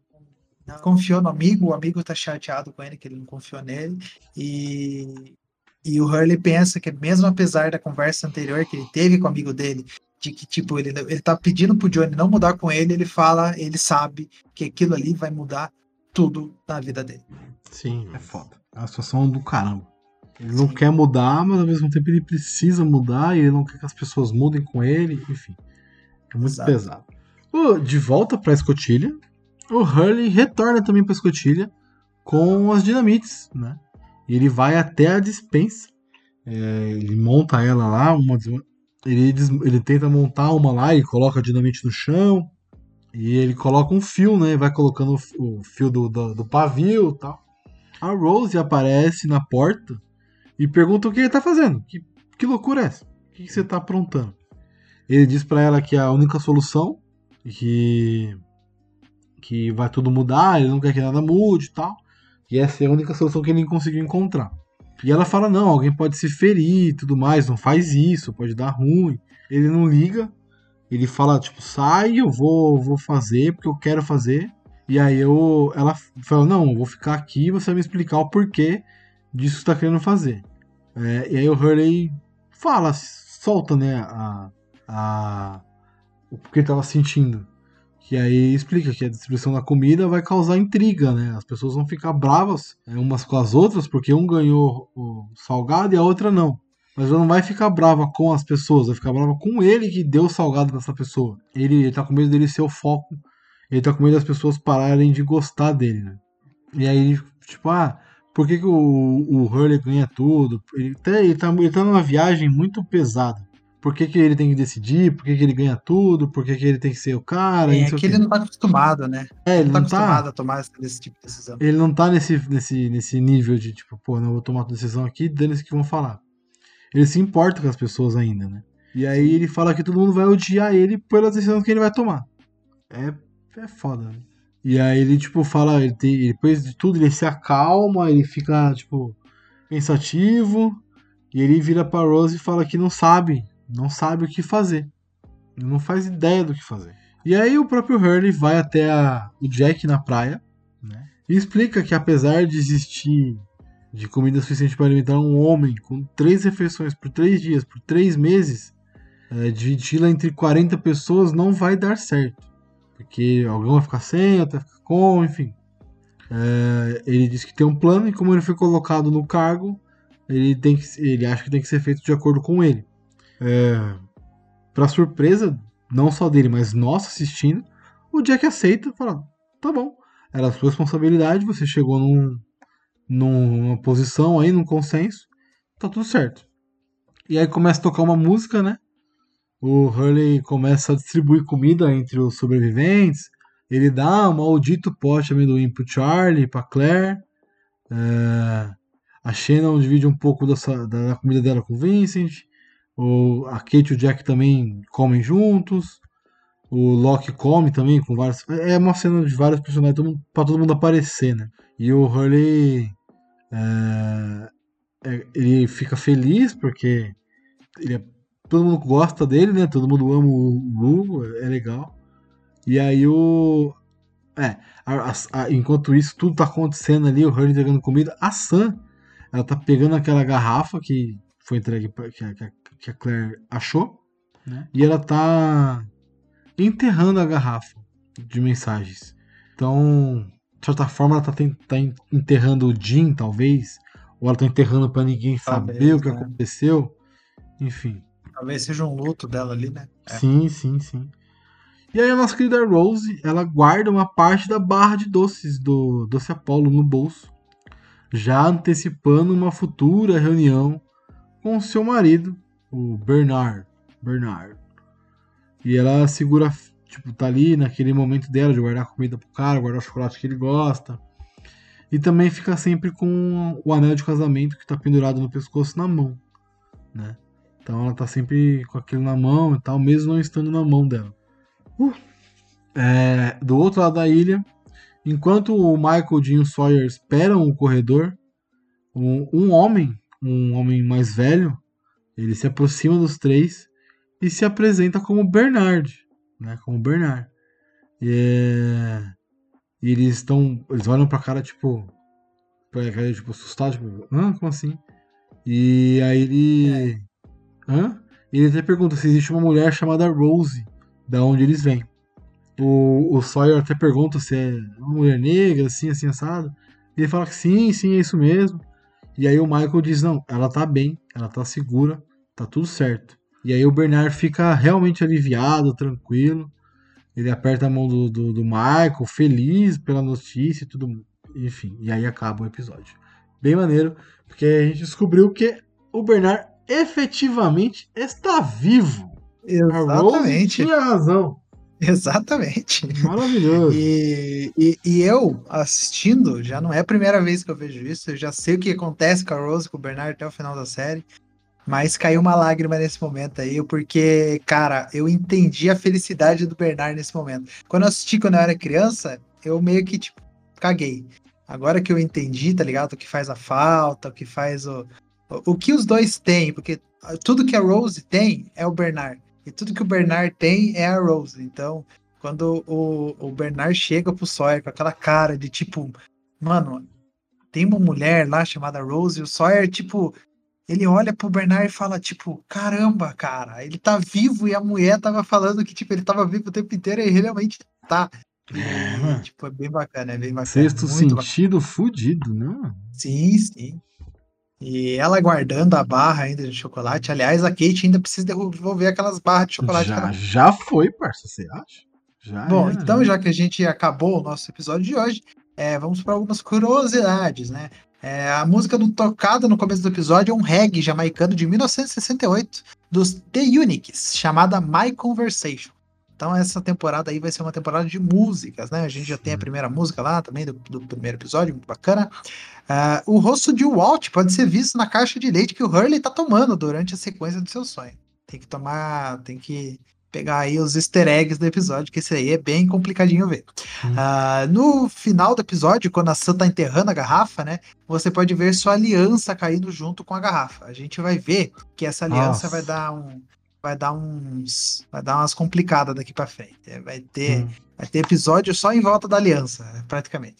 [SPEAKER 2] não, confiou no amigo, o amigo tá chateado com ele que ele não confiou nele e e o Hurley pensa que mesmo apesar da conversa anterior que ele teve com o amigo dele, de que, tipo, ele, ele tá pedindo pro Johnny não mudar com ele, ele fala, ele sabe que aquilo ali vai mudar tudo na vida dele.
[SPEAKER 1] Sim, é foda. É uma situação do caramba. Ele não quer mudar, mas ao mesmo tempo ele precisa mudar e ele não quer que as pessoas mudem com ele, enfim. É muito Exato. pesado. De volta pra escotilha, o Hurley retorna também pra escotilha com as dinamites, né? E ele vai até a dispensa. É, ele monta ela lá, uma, ele, ele tenta montar uma lá e coloca dinamite no chão. E ele coloca um fio, né? Vai colocando o fio do, do, do pavio e tal. A Rose aparece na porta e pergunta o que ele tá fazendo. Que, que loucura é essa? O que, que você tá aprontando? Ele diz para ela que é a única solução, que, que vai tudo mudar, ele não quer que nada mude e tal. E essa é a única solução que ele conseguiu encontrar. E ela fala: não, alguém pode se ferir e tudo mais, não faz isso, pode dar ruim. Ele não liga, ele fala: tipo, sai, eu vou, vou fazer porque eu quero fazer. E aí eu, ela fala: não, eu vou ficar aqui você vai me explicar o porquê disso que você tá querendo fazer. É, e aí o Hurley fala, solta, né, a, a, o que ele tava sentindo. Que aí explica que a distribuição da comida vai causar intriga, né? As pessoas vão ficar bravas é, umas com as outras porque um ganhou o salgado e a outra não. Mas ela não vai ficar brava com as pessoas, vai ficar brava com ele que deu o salgado essa pessoa. Ele, ele tá com medo dele ser o foco ele tá com medo das pessoas pararem de gostar dele, né? E aí, tipo, ah, por que, que o, o Hurley ganha tudo? Ele, tá, ele, tá, ele tá numa viagem muito pesada. Por que, que ele tem que decidir? Por que, que ele ganha tudo? Por que, que ele tem que ser o cara?
[SPEAKER 2] É, que ele não tá acostumado, né?
[SPEAKER 1] É, ele
[SPEAKER 2] não tá
[SPEAKER 1] não tá,
[SPEAKER 2] acostumado a tomar esse, tipo de decisão.
[SPEAKER 1] ele não tá nesse, nesse, nesse nível de tipo, pô, não vou tomar uma decisão aqui, dane-se que vão falar. Ele se importa com as pessoas ainda, né? E aí ele fala que todo mundo vai odiar ele pelas decisões que ele vai tomar. É, é foda, né? E aí ele, tipo, fala, ele tem, depois de tudo, ele se acalma, ele fica, tipo, pensativo, e ele vira pra Rose e fala que não sabe, não sabe o que fazer. Não faz ideia do que fazer. E aí o próprio Hurley vai até a- o Jack na praia, né? E explica que apesar de existir de comida suficiente para alimentar um homem com três refeições por três dias, por três meses, é, dividi-la entre 40 pessoas não vai dar certo. Porque alguém vai ficar sem, vai ficar com, enfim. É, ele diz que tem um plano e como ele foi colocado no cargo, ele, tem que, ele acha que tem que ser feito de acordo com ele. É, para surpresa, não só dele, mas nossa assistindo, o Jack aceita fala: tá bom, era a sua responsabilidade, você chegou num, numa posição aí, num consenso, tá tudo certo. E aí começa a tocar uma música, né? O Hurley começa a distribuir comida entre os sobreviventes. Ele dá um maldito pote de amendoim pro Charlie, pra Claire. É, a Shannon divide um pouco dessa, da, da comida dela com o Vincent. O, a Kate e o Jack também comem juntos. O Loki come também com vários. É uma cena de vários personagens todo pra todo mundo aparecer, né? E o Hurley. é, é, ele fica feliz porque ele é- todo mundo gosta dele, né? Todo mundo ama o Hugo, é legal. E aí o. É, a- a- enquanto isso tudo tá acontecendo ali, o Hurley entregando comida, a Sam, ela tá pegando aquela garrafa que foi entregue que, que que a Claire achou, né? E ela tá enterrando a garrafa de mensagens. Então, de certa forma, ela tá, tá en- enterrando o Jim, talvez, ou ela tá enterrando pra ninguém
[SPEAKER 2] Talvez,
[SPEAKER 1] saber o que
[SPEAKER 2] né?
[SPEAKER 1] aconteceu. Enfim.
[SPEAKER 2] Talvez seja um luto dela ali, né? É.
[SPEAKER 1] Sim, sim, sim. E aí a nossa querida Rose, ela guarda uma parte da barra de doces do Doce Apollo no bolso, já antecipando uma futura reunião com seu marido, o Bernard. Bernard. E ela segura, tipo, tá ali naquele momento dela de guardar comida pro cara, guardar o chocolate que ele gosta. E também fica sempre com o anel de casamento que tá pendurado no pescoço na mão, né? Então ela tá sempre com aquilo na mão e tal, mesmo não estando na mão dela. Uh. É, do outro lado da ilha, enquanto o Michael, Jim e o Sawyer esperam o corredor, um, um homem, um homem mais velho, ele se aproxima dos três e se apresenta como Bernard, né? Como Bernard. E, é, e eles estão, eles olham pra cara tipo, pra cara tipo assustado, tipo, hã, como assim? E aí ele, hã? Ele até pergunta se existe uma mulher chamada Rose, da onde eles vêm. O, o Sawyer até pergunta se é uma mulher negra, assim, assim, assado. Ele fala que sim, sim, é isso mesmo. E aí o Michael diz, não, ela tá bem, ela tá segura, tá tudo certo. E aí o Bernard fica realmente aliviado, tranquilo. Ele aperta a mão do, do, do Michael, feliz pela notícia e tudo. Enfim, e aí acaba o episódio. Bem maneiro, porque a gente descobriu que o Bernard efetivamente está vivo.
[SPEAKER 2] Exatamente.
[SPEAKER 1] tinha razão.
[SPEAKER 2] Exatamente.
[SPEAKER 1] Maravilhoso.
[SPEAKER 2] E, e, e eu, assistindo, já não é a primeira vez que eu vejo isso, eu já sei o que acontece com a Rose, com o Bernard até o final da série, mas caiu uma lágrima nesse momento aí, porque, cara, eu entendi a felicidade do Bernard nesse momento. Quando eu assisti quando eu era criança, eu meio que, tipo, caguei. Agora que eu entendi, tá ligado? O que faz a falta, o que faz o. O, que os dois têm, porque tudo que a Rose tem é o Bernard. E tudo que o Bernard tem é a Rose. Então, quando o, o Bernard chega pro Sawyer com aquela cara de tipo, mano, tem uma mulher lá chamada Rose, e o Sawyer, tipo, ele olha pro Bernard e fala, tipo, caramba, cara, ele tá vivo e a mulher tava falando que, tipo, ele tava vivo o tempo inteiro e realmente tá.
[SPEAKER 1] É,
[SPEAKER 2] tipo, é bem bacana, é bem bacana.
[SPEAKER 1] Sexto
[SPEAKER 2] muito bacana.
[SPEAKER 1] sentido fudido, né?
[SPEAKER 2] Sim, sim. E ela guardando a barra ainda de chocolate. Aliás, a Kate ainda precisa devolver aquelas barras de chocolate.
[SPEAKER 1] Já,
[SPEAKER 2] ela-
[SPEAKER 1] já foi, parça, você acha? Já
[SPEAKER 2] Bom,
[SPEAKER 1] era,
[SPEAKER 2] então
[SPEAKER 1] né?
[SPEAKER 2] já que a gente acabou o nosso episódio de hoje, é, vamos para algumas curiosidades, né? É, a música do- tocada no começo do episódio é um reggae jamaicano de 1968 dos The Uniques, chamada My Conversation. Então essa temporada aí vai ser uma temporada de músicas, né? A gente já tem a primeira música lá também do, do primeiro episódio, muito bacana. Ah, o rosto de Walt pode ser visto na caixa de leite que o Hurley tá tomando durante a sequência do seu sonho. Tem que tomar, tem que pegar aí os easter eggs do episódio, que esse aí é bem complicadinho ver.
[SPEAKER 1] Hum.
[SPEAKER 2] Ah, no final do episódio, quando a Sam tá enterrando a garrafa, né? Você pode ver sua aliança caindo junto com a garrafa. A gente vai ver que essa aliança
[SPEAKER 1] Nossa.
[SPEAKER 2] vai dar um. Vai dar uns. Vai dar umas complicadas daqui pra frente. É, Vai ter,
[SPEAKER 1] Hum.
[SPEAKER 2] Vai ter episódio só em volta da aliança, praticamente.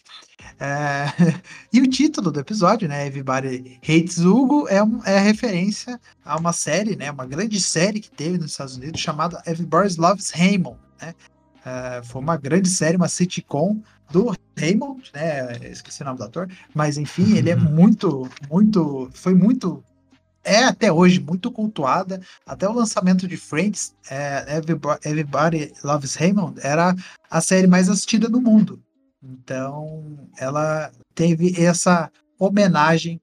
[SPEAKER 2] É, *laughs* e o título do episódio, né? Everybody Hates Hugo, é, um- é referência a uma série, né? Uma grande série que teve nos Estados Unidos chamada Everybody Loves Raymond, né? É, foi uma grande série, uma sitcom do Raymond, né? Esqueci o nome do ator, mas enfim, ele é *laughs* muito, muito, foi muito, é até hoje muito cultuada. Até o lançamento de Friends, é, Everybody, Everybody Loves Raymond era a série mais assistida no mundo. Então, ela teve essa homenagem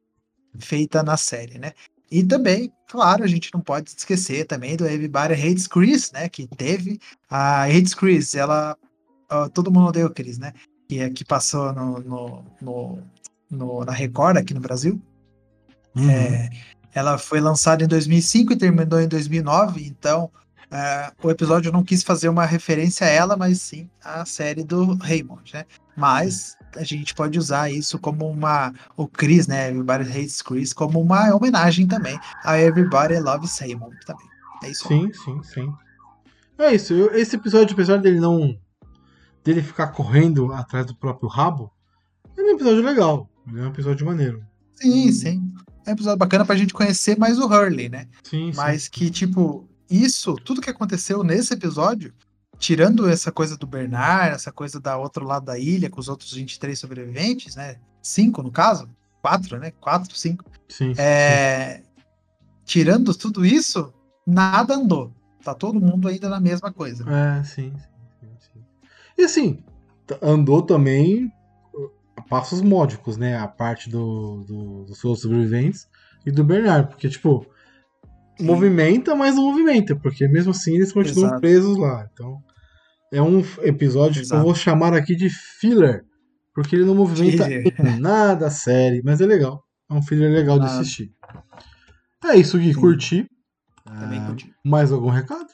[SPEAKER 2] feita na série, né? E também, claro, a gente não pode esquecer também do Everybody Hates Chris, né? Que teve a Hates Chris, ela. ó, todo mundo odeia o Chris, né? Que, é- que passou no, no, no- no- na Record aqui no Brasil.
[SPEAKER 1] Uhum.
[SPEAKER 2] É, ela foi lançada em 2005 e terminou em 2009, então é, o episódio não quis fazer uma referência a ela, mas sim à série do Raymond, né? Mas a gente pode usar isso como uma. O Chris, né? Everybody Hates Chris, como uma homenagem também a Everybody Loves Raymond também. É isso.
[SPEAKER 1] Sim, sim, sim. É isso. eu- esse episódio, apesar dele não. dele ficar correndo atrás do próprio rabo, ele é um episódio legal. Ele é um episódio maneiro.
[SPEAKER 2] Sim, sim. É um episódio bacana pra gente conhecer mais o Hurley, né?
[SPEAKER 1] Sim, sim.
[SPEAKER 2] Mas que, tipo, isso, tudo que aconteceu nesse episódio, tirando essa coisa do Bernard, essa coisa da outro lado da ilha, com os outros 23 sobreviventes, né? Cinco, no caso. Quatro, né? Quatro, cinco.
[SPEAKER 1] Sim, sim,
[SPEAKER 2] É... Tirando tudo isso, nada andou. Tá todo mundo ainda na mesma coisa.
[SPEAKER 1] É, sim, sim, sim, sim. E assim, andou também a passos módicos, né? A parte do, do- dos seus sobreviventes e do Bernard, porque, tipo,
[SPEAKER 2] Sim.
[SPEAKER 1] movimenta, mas não movimenta, porque mesmo assim eles continuam
[SPEAKER 2] Exato.
[SPEAKER 1] presos lá. Então, é um episódio que eu
[SPEAKER 2] Exato.
[SPEAKER 1] vou chamar aqui de filler, porque ele não movimenta *laughs* nada a série, mas é legal. É um filler legal de assistir. É isso, Gui,
[SPEAKER 2] Sim.
[SPEAKER 1] curti.
[SPEAKER 2] Também
[SPEAKER 1] Ah,
[SPEAKER 2] curti.
[SPEAKER 1] Mais algum recado?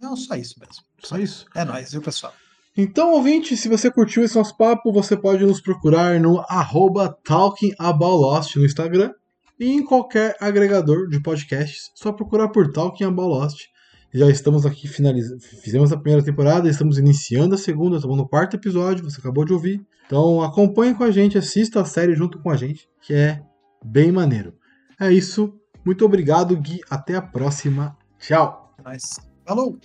[SPEAKER 2] Não, só isso mesmo.
[SPEAKER 1] Só isso.
[SPEAKER 2] É nóis, viu, pessoal?
[SPEAKER 1] Então, ouvinte, se você curtiu esse nosso papo, você pode nos procurar no arroba talkingaboutlost no Instagram e em qualquer agregador de podcasts. Só procurar por Talking About Lost. Já estamos aqui finalizando. Fizemos a primeira temporada, estamos iniciando a segunda, estamos no quarto episódio, você acabou de ouvir. Então acompanhe com a gente, assista a série junto com a gente, que é bem maneiro. É isso. Muito obrigado, Gui. Até a próxima. Tchau.
[SPEAKER 2] Nóis. Falou!